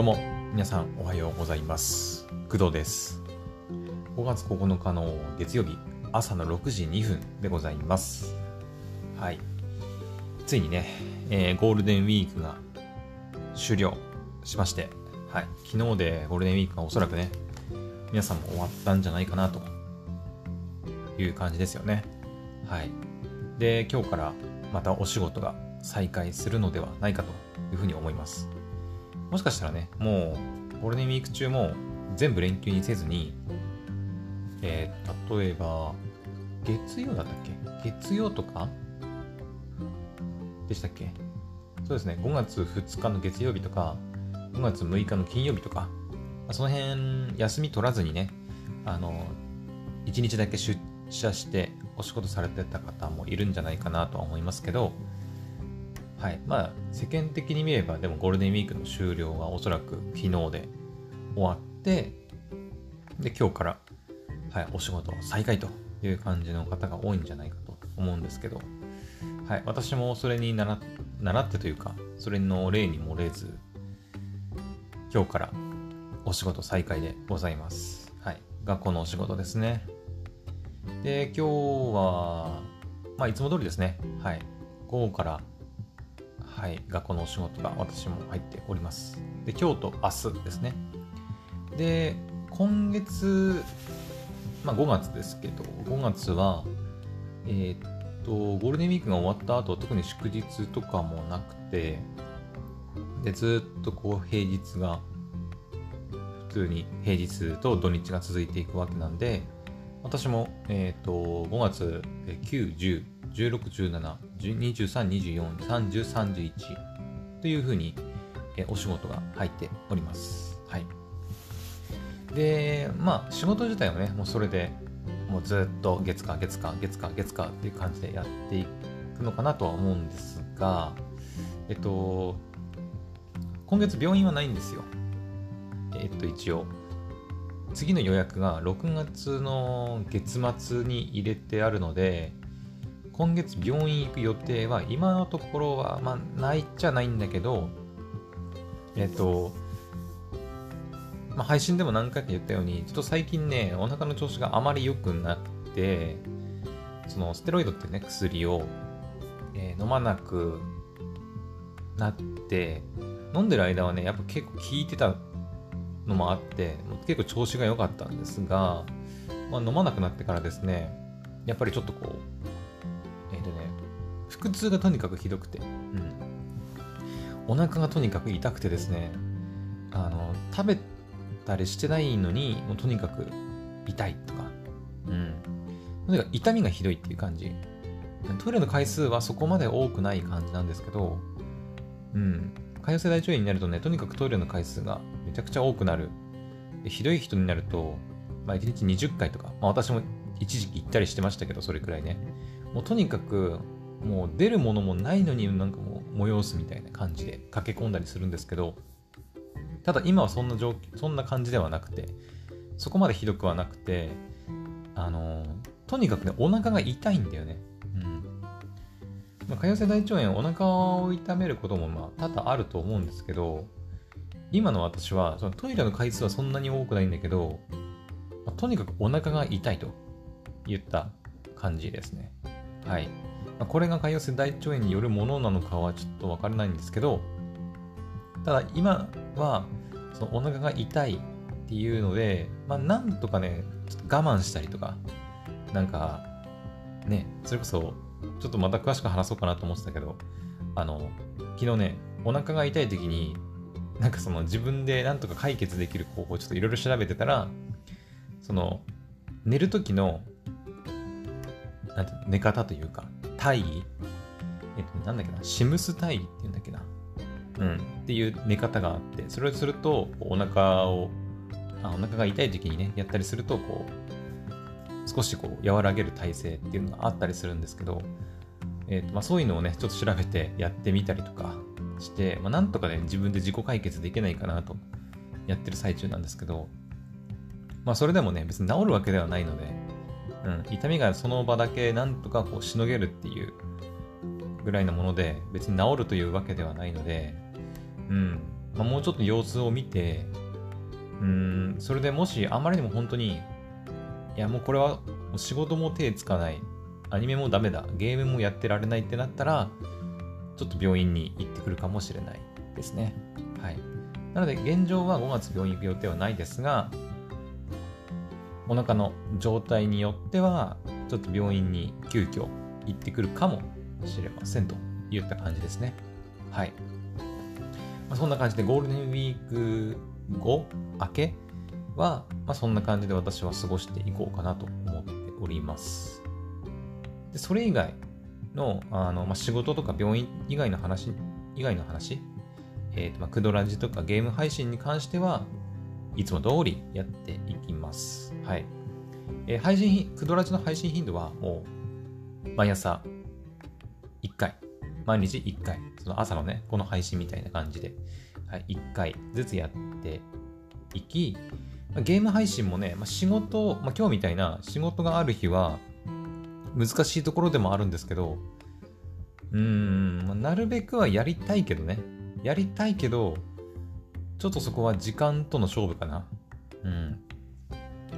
どうも、皆さんおはようございます。工藤です。5月9日の月曜日、朝の6時2分でございます。はい。ついにね、えーゴールデンウィークが終了しまして、はい。昨日でゴールデンウィークがおそらくね、皆さんも終わったんじゃないかなという感じですよね。はい。で、今日からまたお仕事が再開するのではないかというふうに思います。もしかしたらね、もうゴールデンウィーク中も全部連休にせずに、えー例えば、月曜だったっけ？月曜とか？でしたっけ？そうですね、5月2日の月曜日とか、5月6日の金曜日とか、その辺休み取らずにね、あの、1日だけ出社してお仕事されてた方もいるんじゃないかなとは思いますけど、はい。まあ、世間的に見れば、でもゴールデンウィークの終了はおそらく昨日で終わって、で、今日から、はい、お仕事再開という感じの方が多いんじゃないかと思うんですけど、はい。私もそれに習っ習ってというか、それの例に漏れず、今日からお仕事再開でございます。はい。学校のお仕事ですね。で、今日は、まあ、いつも通りですね。はい。午後から、はい、学校のお仕事が私も入っております。で、今日と明日ですね。で、今月、まあ5月ですけど、5月は、えーっと、ゴールデンウィークが終わった後、特に祝日とかもなくて、で、ずっとこう平日が、普通に平日と土日が続いていくわけなんで、私も、えーっと、5月9、10、16、17、23、24、30、31というふうに、えお仕事が入っております。はい。で、まあ、仕事自体はね、もうそれでもうずっと月か月か月か月かっていう感じでやっていくのかなとは思うんですが、えっと、今月病院はないんですよ。えっと、一応。次の予約が6月の月末に入れてあるので、今月病院行く予定は今のところは、まあ、ないっちゃないんだけど、えっと、まあ、配信でも何回か言ったように、ちょっと最近ね、お腹の調子があまり良くなくて、そのステロイドってね、薬を、えー飲まなくなって、飲んでる間はね、やっぱ結構効いてたのもあって、結構調子が良かったんですが、まあ、飲まなくなってからですね、やっぱりちょっとこう、腹痛がとにかくひどくて、うん。お腹がとにかく痛くてですね、あの、食べたりしてないのに、もうとにかく痛いとか、うん。とにかく痛みがひどいっていう感じ。トイレの回数はそこまで多くない感じなんですけど、うん。潰瘍性大腸炎になるとね、とにかくトイレの回数がめちゃくちゃ多くなる。でひどい人になると、まあ、1日20回とか、まあ、私も一時期行ったりしてましたけど、それくらいね。もうとにかく、もう出るものもないのになんかもう催すみたいな感じで駆け込んだりするんですけど、ただ今はそんな状況、そんな感じではなくて、そこまでひどくはなくて、あの、とにかくね、お腹が痛いんだよね。うん。まあ、潰瘍性大腸炎、お腹を痛めることもまあ多々あると思うんですけど、今の私はそのトイレの回数はそんなに多くないんだけど、まあとにかくお腹が痛いと言った感じですね。はい。まあこれが潰瘍性大腸炎によるものなのかはちょっとわからないんですけど、ただ今はそのお腹が痛いっていうので、まあなんとかね、ちょっと我慢したりとか、なんか、ね、それこそ、ちょっとまた詳しく話そうかなと思ってたけど、あの、昨日ね、お腹が痛い時に、なんかその自分でなんとか解決できる方法をちょっといろいろ調べてたら、その、寝る時の、なんて寝方というか、体位えっと、なんだっけな、シムス体位っていうんだっけな？うん。っていう寝方があって、それをすると、お腹を、あお腹が痛い時期にね、やったりすると、こう、少しこう、和らげる体勢っていうのがあったりするんですけど、えっと、まあそういうのをね、ちょっと調べてやってみたりとかして、まあなんとかね、自分で自己解決できないかなと、やってる最中なんですけど、まあそれでもね、別に治るわけではないので、うん、痛みがその場だけなんとかこうしのげるっていうぐらいのもので、別に治るというわけではないので、うん、まあ、もうちょっと様子を見て、うん、それでもしあまりにも本当に、いやもうこれは仕事も手つかない、アニメもダメだ、ゲームもやってられないってなったら、ちょっと病院に行ってくるかもしれないですね。はい。なので現状は5月病院行く予定はないですが、お腹の状態によっては、ちょっと病院に急遽行ってくるかもしれませんといった感じですね。はい。まあ、そんな感じでゴールデンウィーク後明けは、まあ、そんな感じで私は過ごしていこうかなと思っております。でそれ以外のあの、まあ、仕事とか病院以外の話、以外の話、えーとまあ、クドラジとかゲーム配信に関してはいつも通りやっていきます。はい。えー、配信、クドラジの配信頻度はもう毎朝1回、毎日1回、その朝のね、この配信みたいな感じで、はい、1回ずつやっていき、ゲーム配信もね、まあ、仕事、まあ、今日みたいな仕事がある日は難しいところでもあるんですけど、うーん、ま、なるべくはやりたいけどね、やりたいけど、ちょっとそこは時間との勝負かな。うん。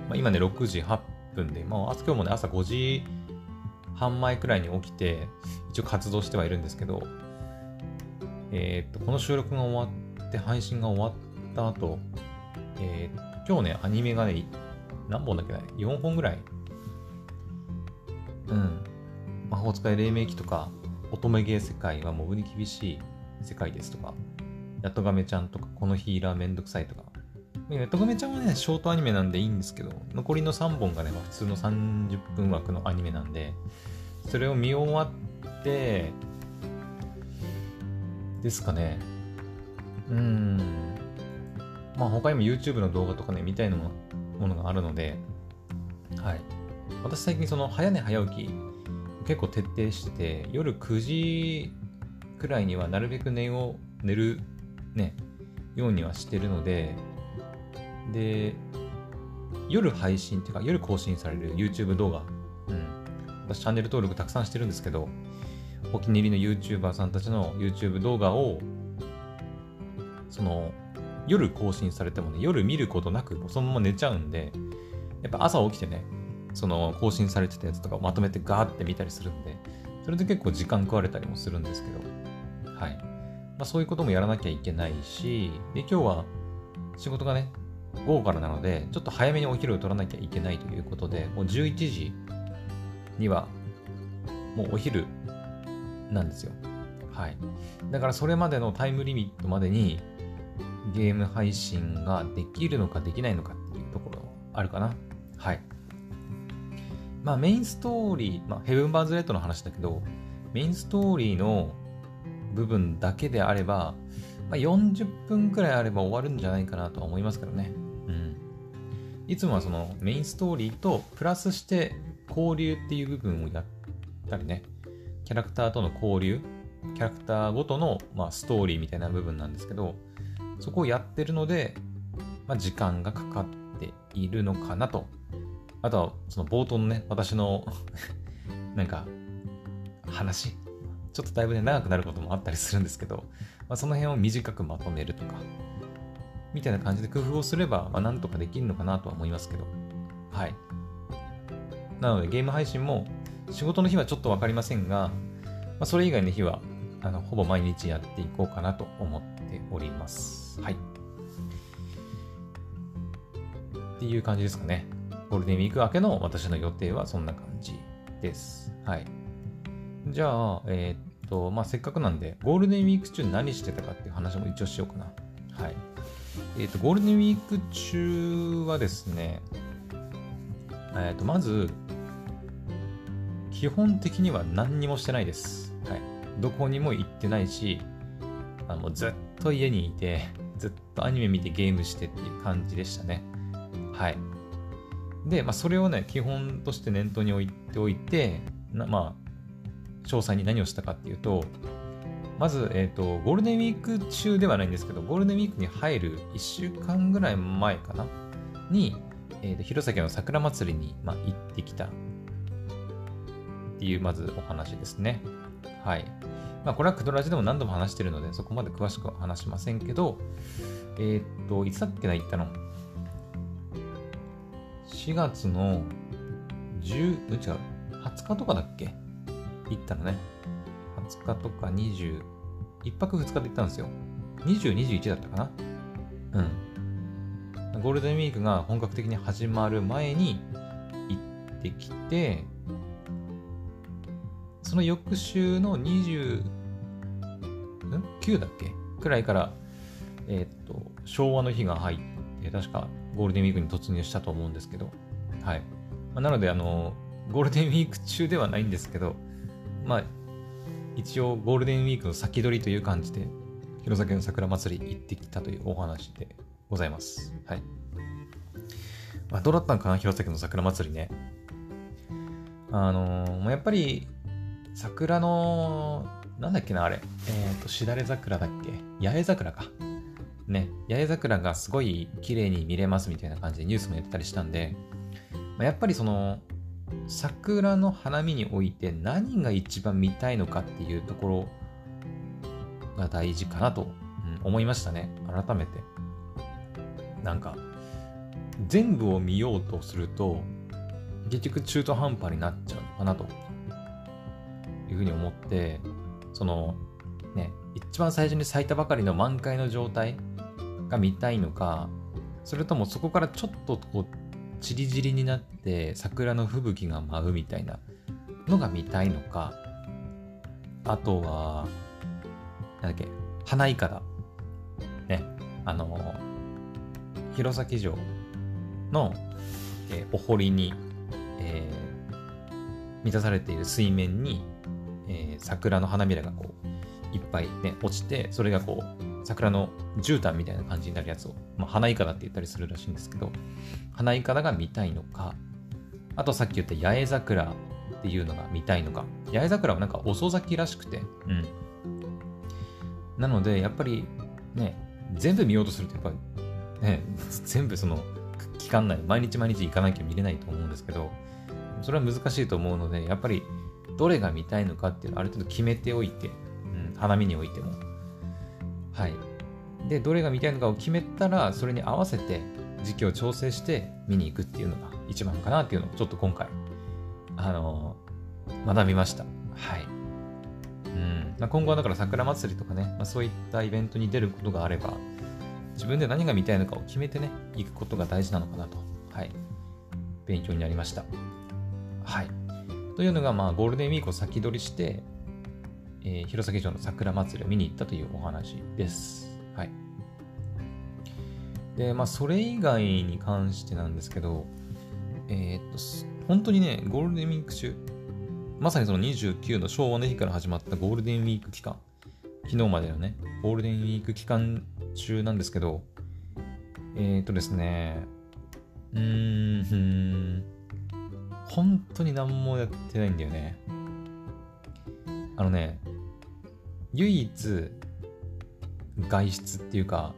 まあ、今ね、6時8分で、まあ、今日もね、朝5時半前くらいに起きて、一応活動してはいるんですけど、えー、っと、この収録が終わって、配信が終わった後、えー、今日ね、アニメがね、何本だっけな ?4 本ぐらい。うん。魔法使い黎明期とか、乙女芸世界はモブに厳しい世界ですとか、やっとがめちゃんとか、このヒーラーめんどくさいとか。やっとがめちゃんはね、ショートアニメなんでいいんですけど、残りの3本がね、普通の30分枠のアニメなんで、それを見終わって、ですかね。うーん。まあ他にも YouTube の動画とかね、見たいのもものがあるので、はい。私最近その早寝早起き結構徹底してて、夜9時くらいにはなるべく寝を、寝るね、ようにはしてるので、で、夜配信っていうか夜更新される YouTube 動画、うん。私チャンネル登録たくさんしてるんですけど、お気に入りの YouTuber さんたちの YouTube 動画を、その、夜更新されてもね、夜見ることなく、そのまま寝ちゃうんで、やっぱ朝起きてね、その更新されてたやつとかをまとめてガーって見たりするんで、それで結構時間食われたりもするんですけど、はい。まあ、そういうこともやらなきゃいけないし、で、今日は仕事がね、午後からなので、ちょっと早めにお昼を取らなきゃいけないということで、もう11時には、もうお昼なんですよ。はい。だからそれまでのタイムリミットまでにゲーム配信ができるのかできないのかっていうところあるかな。はい。まあメインストーリー、まあヘブンバーズレッドの話だけど、メインストーリーの部分だけであれば、まあ、40分くらいあれば終わるんじゃないかなとは思いますけどね。いつもはそのメインストーリーとプラスして交流っていう部分をやったりね、キャラクターとの交流、キャラクターごとの、まあ、ストーリーみたいな部分なんですけど、そこをやってるので、まあ、時間がかかっているのかなと。あとは、その冒頭のね、私の なんか、話。ちょっとだいぶね、長くなることもあったりするんですけど、まあ、その辺を短くまとめるとか、みたいな感じで工夫をすれば、まあ、なんとかできるのかなとは思いますけど。はい。なので、ゲーム配信も、仕事の日はちょっとわかりませんが、まあ、それ以外の日は、あの、ほぼ毎日やっていこうかなと思っております。はい。っていう感じですかね。ゴールデンウィーク明けの私の予定はそんな感じです。はい。じゃあ、えー、っと、まあ、せっかくなんで、ゴールデンウィーク中何してたかっていう話も一応しようかな。はい。えー、と、ゴールデンウィーク中はですね、えー、と、まず、基本的には何にもしてないです。はい。どこにも行ってないし、あのずっと家にいて、ずっとアニメ見てゲームしてっていう感じでしたね。はい。で、まあ、それをね、基本として念頭に置いておいて、まあ、詳細に何をしたかっていうと、まず、えっ、ー、と、ゴールデンウィーク中ではないんですけど、ゴールデンウィークに入る1週間ぐらい前かな？に、えーと、弘前の桜祭りに、まあ、行ってきたっていう、まずお話ですね。はい。まあ、これはクドラジでも何度も話してるので、そこまで詳しくは話しませんけど、えー、っと、いつだっけな、行ったの ?4 月の10、違う、20日とかだっけ？行ったのね。20日とか20、1泊2日で行ったんですよ。20、21だったかなうん。ゴールデンウィークが本格的に始まる前に行ってきて、その翌週の29だっけ？くらいから、えー、っと、昭和の日が入って、確かゴールデンウィークに突入したと思うんですけど、はい。まあ、なので、あの、ゴールデンウィーク中ではないんですけど、まあ、一応ゴールデンウィークの先取りという感じで、弘前の桜祭り行ってきたというお話でございます。はい。まあ、どうだったのかな、弘前の桜祭りね。あのー、やっぱり、桜の、なんだっけな、あれ。えっ、ー、と、しだれ桜だっけ八重桜か。ね、八重桜がすごい綺麗に見れますみたいな感じでニュースもやったりしたんで、まあ、やっぱりその、桜の花見において何が一番見たいのかっていうところが大事かなと、思いましたね。改めて。なんか、全部を見ようとすると、結局中途半端になっちゃうのかなというふうに思って、その、ね、一番最初に咲いたばかりの満開の状態が見たいのか、それともそこからちょっとこう、ちりぢりになって桜の吹雪が舞うみたいなのが見たいのか、あとは、なんだっけ、花いかだ。ね、あの、弘前城の、えー、お堀に、えー、満たされている水面に、えー、桜の花びらがこういっぱいね落ちてそれがこう桜の絨毯みたいな感じになるやつを、まあ、花いかだって言ったりするらしいんですけど花いかだが見たいのかあとさっき言った八重桜っていうのが見たいのか八重桜はなんか遅咲きらしくてうんなのでやっぱりね全部見ようとするとやっぱりね全部その期間内毎日毎日行かなきゃ見れないと思うんですけどそれは難しいと思うのでやっぱりどれが見たいのかっていうのをある程度決めておいて、うん、花見においても。はい。で、どれが見たいのかを決めたら、それに合わせて時期を調整して見に行くっていうのが一番かなっていうのをちょっと今回、あのー、学びました。はい。うんまあ、今後はだから桜祭りとかね、まあ、そういったイベントに出ることがあれば、自分で何が見たいのかを決めてね、行くことが大事なのかなと、はい。勉強になりました。はい。というのが、まあ、ゴールデンウィークを先取りして、えー、弘前城の桜祭りを見に行ったというお話です。はい。で、まあ、それ以外に関してなんですけど、えー、っと、本当にね、ゴールデンウィーク中、まさにその29の昭和の日から始まったゴールデンウィーク期間、昨日までのね、ゴールデンウィーク期間中なんですけど、えー、っとですね、うーん、本当に何もやってないんだよね。あのね、唯一外出っていうか、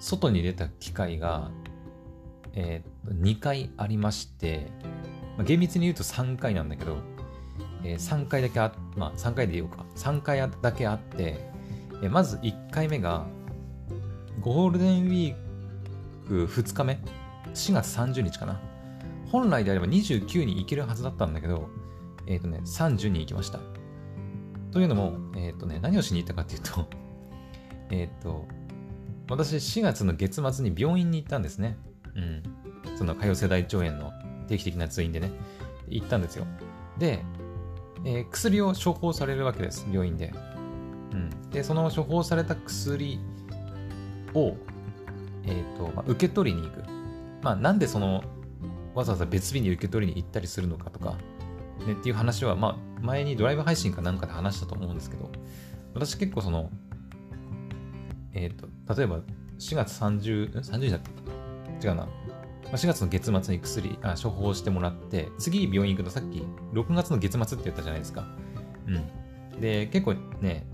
外に出た機会が、えー、2回ありまして、まあ、厳密に言うと3回なんだけど、えー、3回だけあ、まあ3回で言おうか、3回だけあって、えー、まず1回目が、ゴールデンウィーク2日目 ?4 月30日かな。本来であれば29に行けるはずだったんだけど、えっ、ー、とね、30に行きました。というのも、えっ、ー、とね、何をしに行ったかっていうと、えっと、私4月の月末に病院に行ったんですね。うん。その、潰瘍性大腸炎の定期的な通院でね、行ったんですよ。で、えー、薬を処方されるわけです、病院で。うん。で、その処方された薬を、えっ、ー、と、まあ、受け取りに行く。まあ、なんでそのわざわざ別日に受け取りに行ったりするのかとか、ね、っていう話は、まあ、前にドライブ配信かなんかで話したと思うんですけど、私結構その、えっ、ー、と、例えば4月30、30日だっけ違うな。4月の月末に薬あ、処方してもらって、次病院行くとさっき6月の月末って言ったじゃないですか。うん。で、結構ね、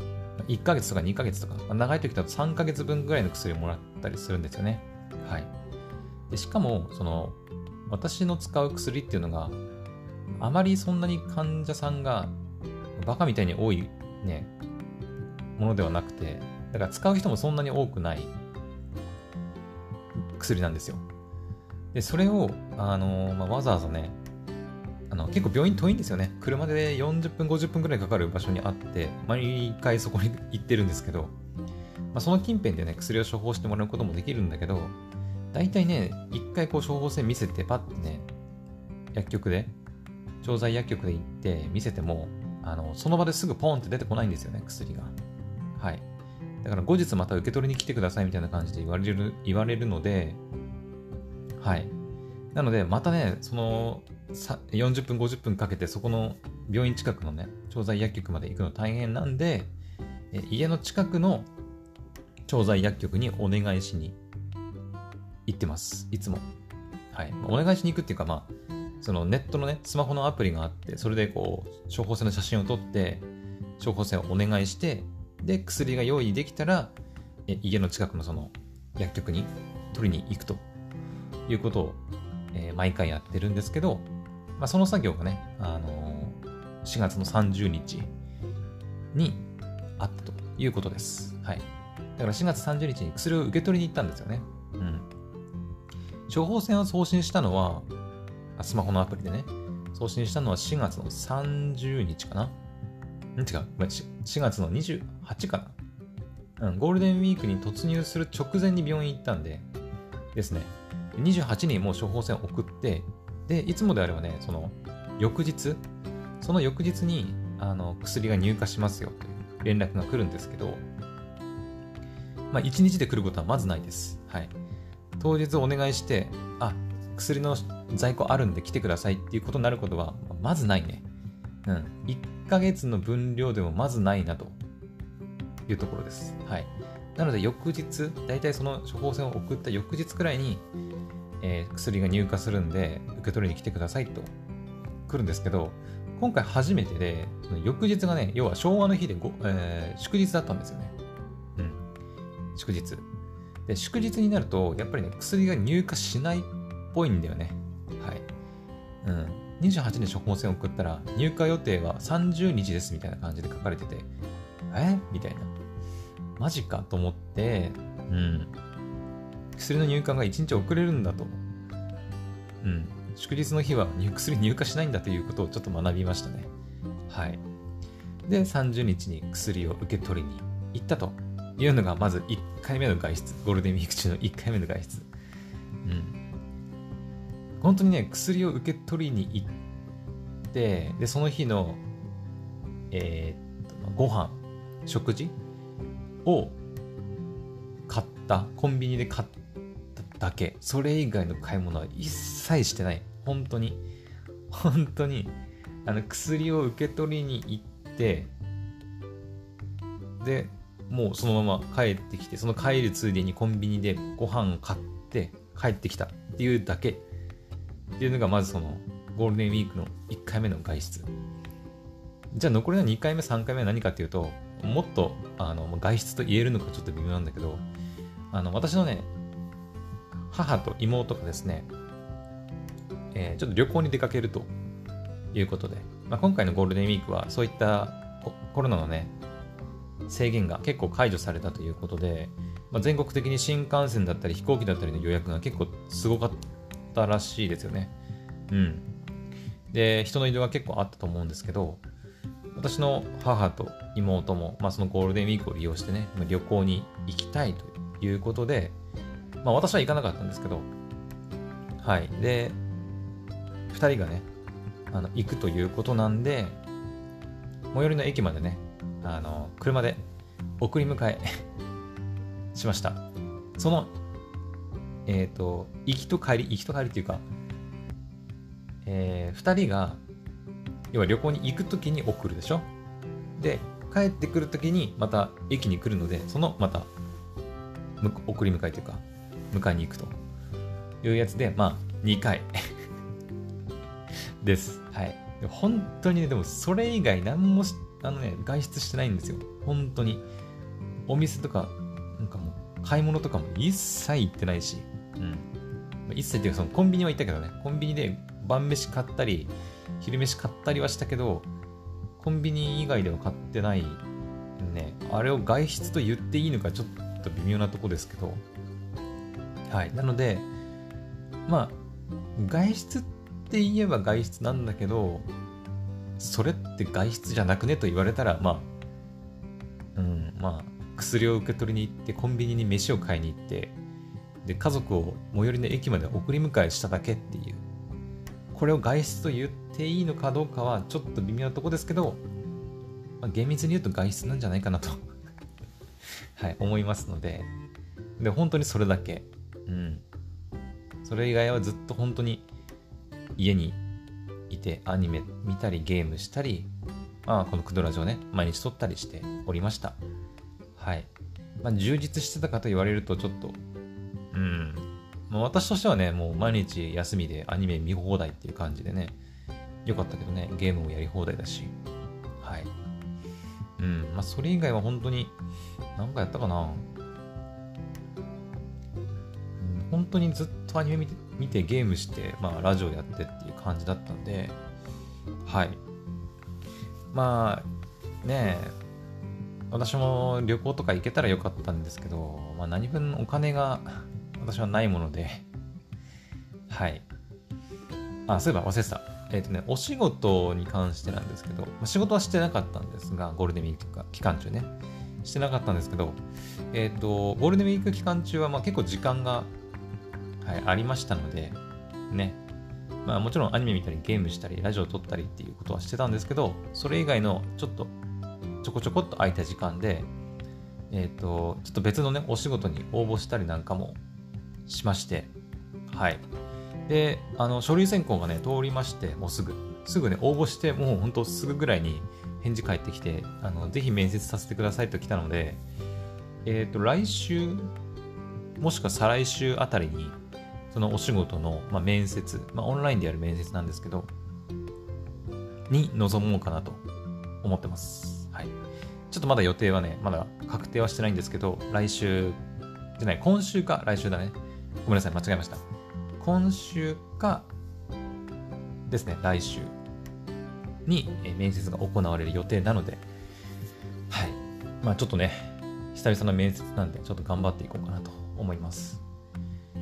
1ヶ月とか2ヶ月とか、長い時だと3ヶ月分ぐらいの薬をもらったりするんですよね。はい。で、しかも、その、私の使う薬っていうのが、あまりそんなに患者さんがバカみたいに多いね、ものではなくて、だから使う人もそんなに多くない薬なんですよ。で、それを、あのまあ、わざわざね、あの結構病院遠いんですよね。車で40分、50分くらいかかる場所にあって、毎回そこに行ってるんですけど、まあ、その近辺でね、薬を処方してもらうこともできるんだけど、大体ね、一回こう処方箋見せて、パッてね、薬局で、調剤薬局で行って見せても、あの、その場ですぐポンって出てこないんですよね、薬が。はい。だから後日また受け取りに来てくださいみたいな感じで言われる、言われるので、はい。なので、またね、その、40分、50分かけてそこの病院近くのね、調剤薬局まで行くの大変なんで、え家の近くの調剤薬局にお願いしに行ってます。いつも。はい。お願いしに行くっていうか、まあ、そのネットのね、スマホのアプリがあって、それでこう、処方箋の写真を撮って、処方箋をお願いして、で、薬が用意できたら、え家の近くのその薬局に取りに行くということを、えー、毎回やってるんですけど、まあ、その作業がね、あのー、4月の30日にあったということです。はい。だから4月30日に薬を受け取りに行ったんですよね。うん。処方箋を送信したのは、スマホのアプリでね、送信したのは4月の30日かな。違う、4月の28かな、うん、ゴールデンウィークに突入する直前に病院行ったんで、ですね、28にもう処方箋送って、で、いつもであればね、その、翌日、その翌日に、あの、薬が入荷しますよという連絡が来るんですけど、まあ、1日で来ることはまずないです。はい。当日お願いして、あ、薬の在庫あるんで来てくださいっていうことになることは、まずないね。うん。1ヶ月の分量でもまずないなというところです。はい。なので翌日、大体その処方箋を送った翌日くらいに、えー、薬が入荷するんで、受け取りに来てくださいと来るんですけど、今回初めてで、その翌日がね、要は昭和の日でご、えー、祝日だったんですよね。うん。祝日。で、祝日になると、やっぱりね、薬が入荷しないっぽいんだよね。うん。28日処方箋を送ったら、入荷予定は30日ですみたいな感じで書かれてて、え？みたいな。マジかと思って、うん。薬の入荷が1日遅れるんだと。うん。祝日の日は薬入荷しないんだということをちょっと学びましたね。はい。で、30日に薬を受け取りに行ったというのが、まず1回目の外出。ゴールデンウィーク中の1回目の外出。本当にね、薬を受け取りに行って、で、その日の、えー、っと、ご飯、食事を買った、コンビニで買っただけ、それ以外の買い物は一切してない。本当に。本当に、あの、薬を受け取りに行って、で、もうそのまま帰ってきて、その帰るついでにコンビニでご飯買って帰ってきたっていうだけっていうのがまずそのゴールデンウィークの1回目の外出。じゃあ残りの2回目、3回目は何かっていうと、もっとあの外出と言えるのかちょっと微妙なんだけど、あの私のね、母と妹がですね、えー、ちょっと旅行に出かけるということで、まあ、今回のゴールデンウィークはそういったコロナのね、制限が結構解除されたということで、まあ、全国的に新幹線だったり飛行機だったりの予約が結構すごかったたらしいですよね。うん。で、人の移動が結構あったと思うんですけど、私の母と妹も、まあ、そのゴールデンウィークを利用してね、旅行に行きたいということで、まあ、私は行かなかったんですけど、はい。で、2人がね、あの行くということなんで、最寄りの駅までね、あの車で送り迎え しました。そのえっ、ー、と、行きと帰り、行きと帰りっていうか、えー、2人が、要は旅行に行くときに送るでしょ？で、帰ってくるときにまた駅に来るので、そのまた、送り迎えというか、迎えに行くというやつで、まあ、2回 です。はい。本当にね、でもそれ以外何もあのね、外出してないんですよ。本当に。お店とか、なんかもう、買い物とかも一切行ってないし、うん。一切っていうか、そのコンビニは行ったけどね、コンビニで晩飯買ったり、昼飯買ったりはしたけど、コンビニ以外では買ってないね。あれを外出と言っていいのかちょっと微妙なとこですけど、はい。なので、まあ、外出って言えば外出なんだけど、それって外出じゃなくねと言われたら、まあ、うん、まあ、薬を受け取りに行って、コンビニに飯を買いに行って、で、家族を最寄りの駅まで送り迎えしただけっていう、これを外出と言っていいのかどうかはちょっと微妙なとこですけど、まあ、厳密に言うと外出なんじゃないかなと はい、思いますので、で、本当にそれだけ。うん。それ以外はずっと本当に家にいてアニメ見たりゲームしたり、まあ、このクドラジオね、毎日撮ったりしておりました。はい。まあ、充実してたかと言われるとちょっと、うん。まあ、私としてはね、もう毎日休みでアニメ見放題っていう感じでね、よかったけどね、ゲームもやり放題だし、はい。うん、まあ、それ以外は本当に、なんかやったかな。本当にずっとアニメ見て見てゲームして、まあ、ラジオやってっていう感じだったんで、はい。まあ、ねえ、私も旅行とか行けたらよかったんですけど、まあ、何分お金が私はないもので、はい。あ、そういえば忘れてた。えっ、ー、とね、お仕事に関してなんですけど、仕事はしてなかったんですが、ゴールデンウィーク期間中ね。してなかったんですけど、えっ、ー、と、ゴールデンウィーク期間中はまあ結構時間がはい、ありましたので、ね。まあもちろんアニメ見たりゲームしたりラジオ撮ったりっていうことはしてたんですけど、それ以外のちょっとちょこちょこっと空いた時間で、えっ、ー、と、ちょっと別のね、お仕事に応募したりなんかもしまして、はい。で、あの、書類選考がね、通りまして、もうすぐ、すぐね、応募して、もうほんとすぐぐらいに返事返ってきて、あの、ぜひ面接させてくださいと来たので、えっ、ー、と、来週、もしくは再来週あたりに、そのお仕事の、まあ、面接、まあ、オンラインでやる面接なんですけど、に臨もうかなと思ってます。はい。ちょっとまだ予定はね、まだ確定はしてないんですけど、来週、じゃない、今週か来週だね。ごめんなさい、間違えました。今週か、ですね、来週に面接が行われる予定なので、はい。まあちょっとね、久々の面接なんで、ちょっと頑張っていこうかなと思います。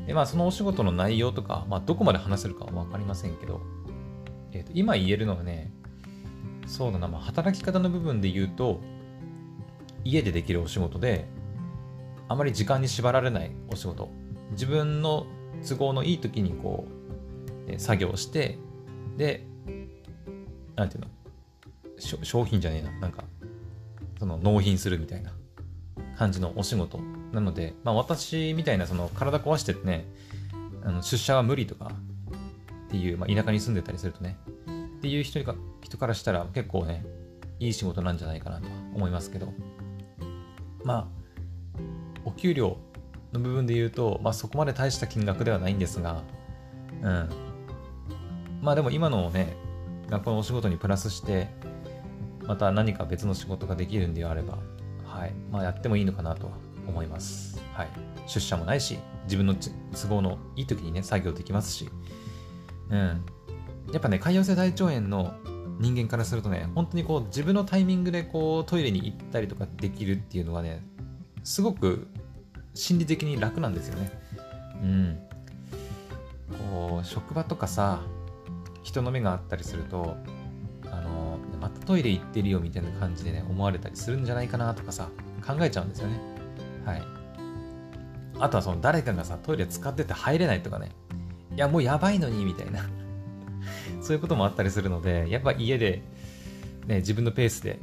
で、まあ、そのお仕事の内容とか、まあ、どこまで話せるかは分かりませんけど、えー、と今言えるのはね、そうだな、まあ、働き方の部分で言うと、家でできるお仕事で、あまり時間に縛られないお仕事。自分の都合のいい時にこう、作業して、で、なんていうの、商品じゃねえな、なんか、その納品するみたいな感じのお仕事。なので、まあ、私みたいなその体壊してね、あの出社は無理とかっていう、まあ、田舎に住んでたりするとね、っていう人か人からしたら結構ね、いい仕事なんじゃないかなと思いますけど、まあ、お給料の部分で言うと、まあ、そこまで大した金額ではないんですが、うん。まあでも今のね、学校のお仕事にプラスして、また何か別の仕事ができるんであれば、はい。まあやってもいいのかなとは思います。はい。出社もないし、自分の都合のいい時にね、作業できますし。うん。やっぱね、潰瘍性大腸炎の人間からするとね、本当にこう自分のタイミングでこうトイレに行ったりとかできるっていうのはね、すごく心理的に楽なんですよね。うん。こう、職場とかさ、人の目があったりすると、あの、またトイレ行ってるよみたいな感じでね、思われたりするんじゃないかなとかさ、考えちゃうんですよね。はい。あとはその誰かがさ、トイレ使ってて入れないとかね。いや、もうやばいのに、みたいな そういうこともあったりするので、やっぱ家で、ね、自分のペースで、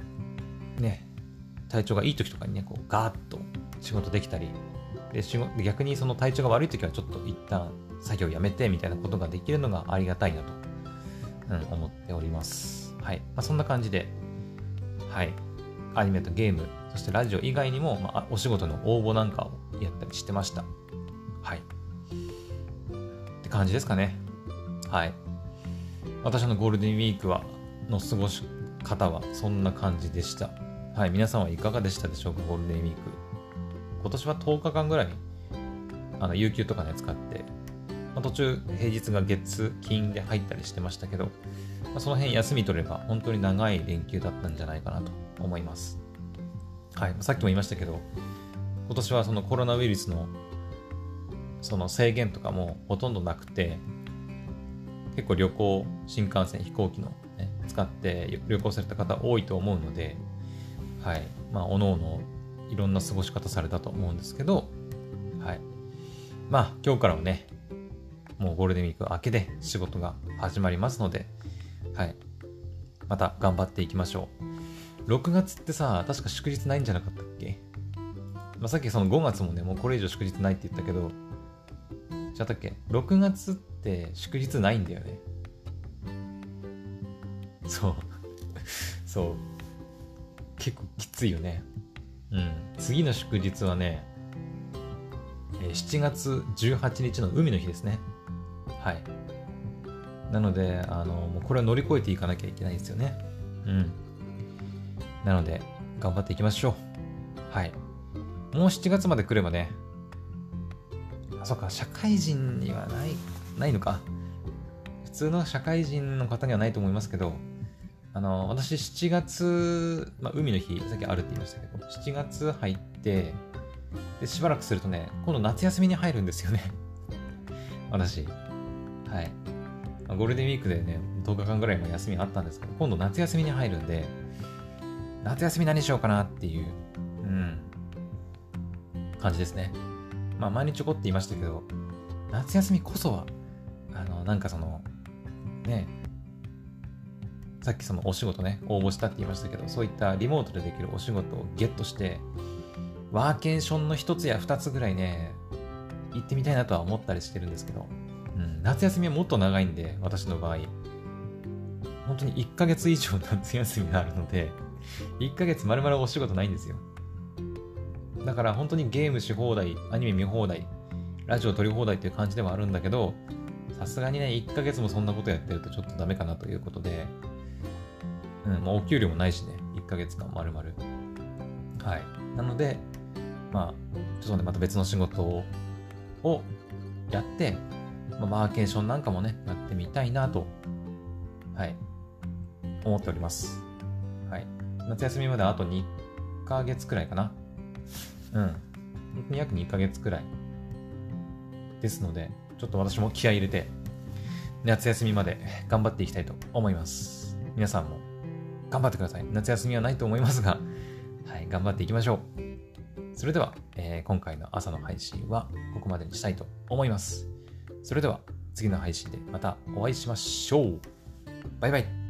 ね、体調がいい時とかにね、こう、ガーッと仕事できたり、で仕事逆にその体調が悪い時はちょっと一旦作業やめてみたいなことができるのがありがたいなと、うん、思っております。はい。まあ、そんな感じで、はい。アニメとゲーム、そしてラジオ以外にも、まあ、お仕事の応募なんかをやったりしてました。はい。って感じですかね。はい。私のゴールデンウィークは、の過ごし方はそんな感じでした。はい。皆さんはいかがでしたでしょうか、ゴールデンウィーク。今年は10日間ぐらい、あの、有給とかね、使って、まあ、途中、平日が月、金で入ったりしてましたけど、まあ、その辺休み取れば、本当に長い連休だったんじゃないかなと思います。はい、さっきも言いましたけど、今年はそのコロナウイルスのその制限とかもほとんどなくて、結構旅行、新幹線、飛行機の、ね、使って旅行された方多いと思うので、はい。まあ、おのおのいろんな過ごし方されたと思うんですけど、はい。まあ、今日からはね、もうゴールデンウィーク明けで仕事が始まりますので、はい。また頑張っていきましょう。6月ってさ、確か祝日ないんじゃなかったっけ？まあ、さっきその5月もね、もうこれ以上祝日ないって言ったけど、ちゃったっけ ?6 月って祝日ないんだよね。そう。そう。結構きついよね。うん。次の祝日はね、7月18日の海の日ですね。はい。なので、あの、もうこれは乗り越えていかなきゃいけないんですよね。うん。なので、頑張っていきましょう。はい。もう7月まで来ればね、あ、そっか、社会人にはない、ないのか。普通の社会人の方にはないと思いますけど、あの、私7月、まあ、海の日、さっきあるって言いましたけど、7月入って、で、しばらくするとね、今度夏休みに入るんですよね。私。はい。まあ、ゴールデンウィークでね、10日間ぐらいも休みあったんですけど、今度夏休みに入るんで、夏休み何しようかなっていう、うん、感じですね。まあ、前にちょこって言いましたけど、夏休みこそは、あの、なんかその、ね、さっきそのお仕事ね、応募したって言いましたけど、そういったリモートでできるお仕事をゲットして、ワーケーションの一つや二つぐらいね、行ってみたいなとは思ったりしてるんですけど、うん、夏休みはもっと長いんで、私の場合、本当に1ヶ月以上夏休みがあるので、1ヶ月丸々お仕事ないんですよ。だから本当にゲームし放題、アニメ見放題、ラジオ撮り放題っていう感じではあるんだけど、さすがにね、1ヶ月もそんなことやってるとちょっとダメかなということで、うん、まあ、お給料もないしね、1ヶ月間丸々。はい。なので、まあ、ちょっとね、また別の仕事をやって、まあ、マーケーションなんかもね、やってみたいなと、はい、思っております。はい。夏休みまであと2ヶ月くらいかな。うん。本当に約2ヶ月くらい。ですので、ちょっと私も気合い入れて、夏休みまで頑張っていきたいと思います。皆さんも頑張ってください。夏休みはないと思いますが、はい、頑張っていきましょう。それでは、えー、今回の朝の配信はここまでにしたいと思います。それでは次の配信でまたお会いしましょう。バイバイ。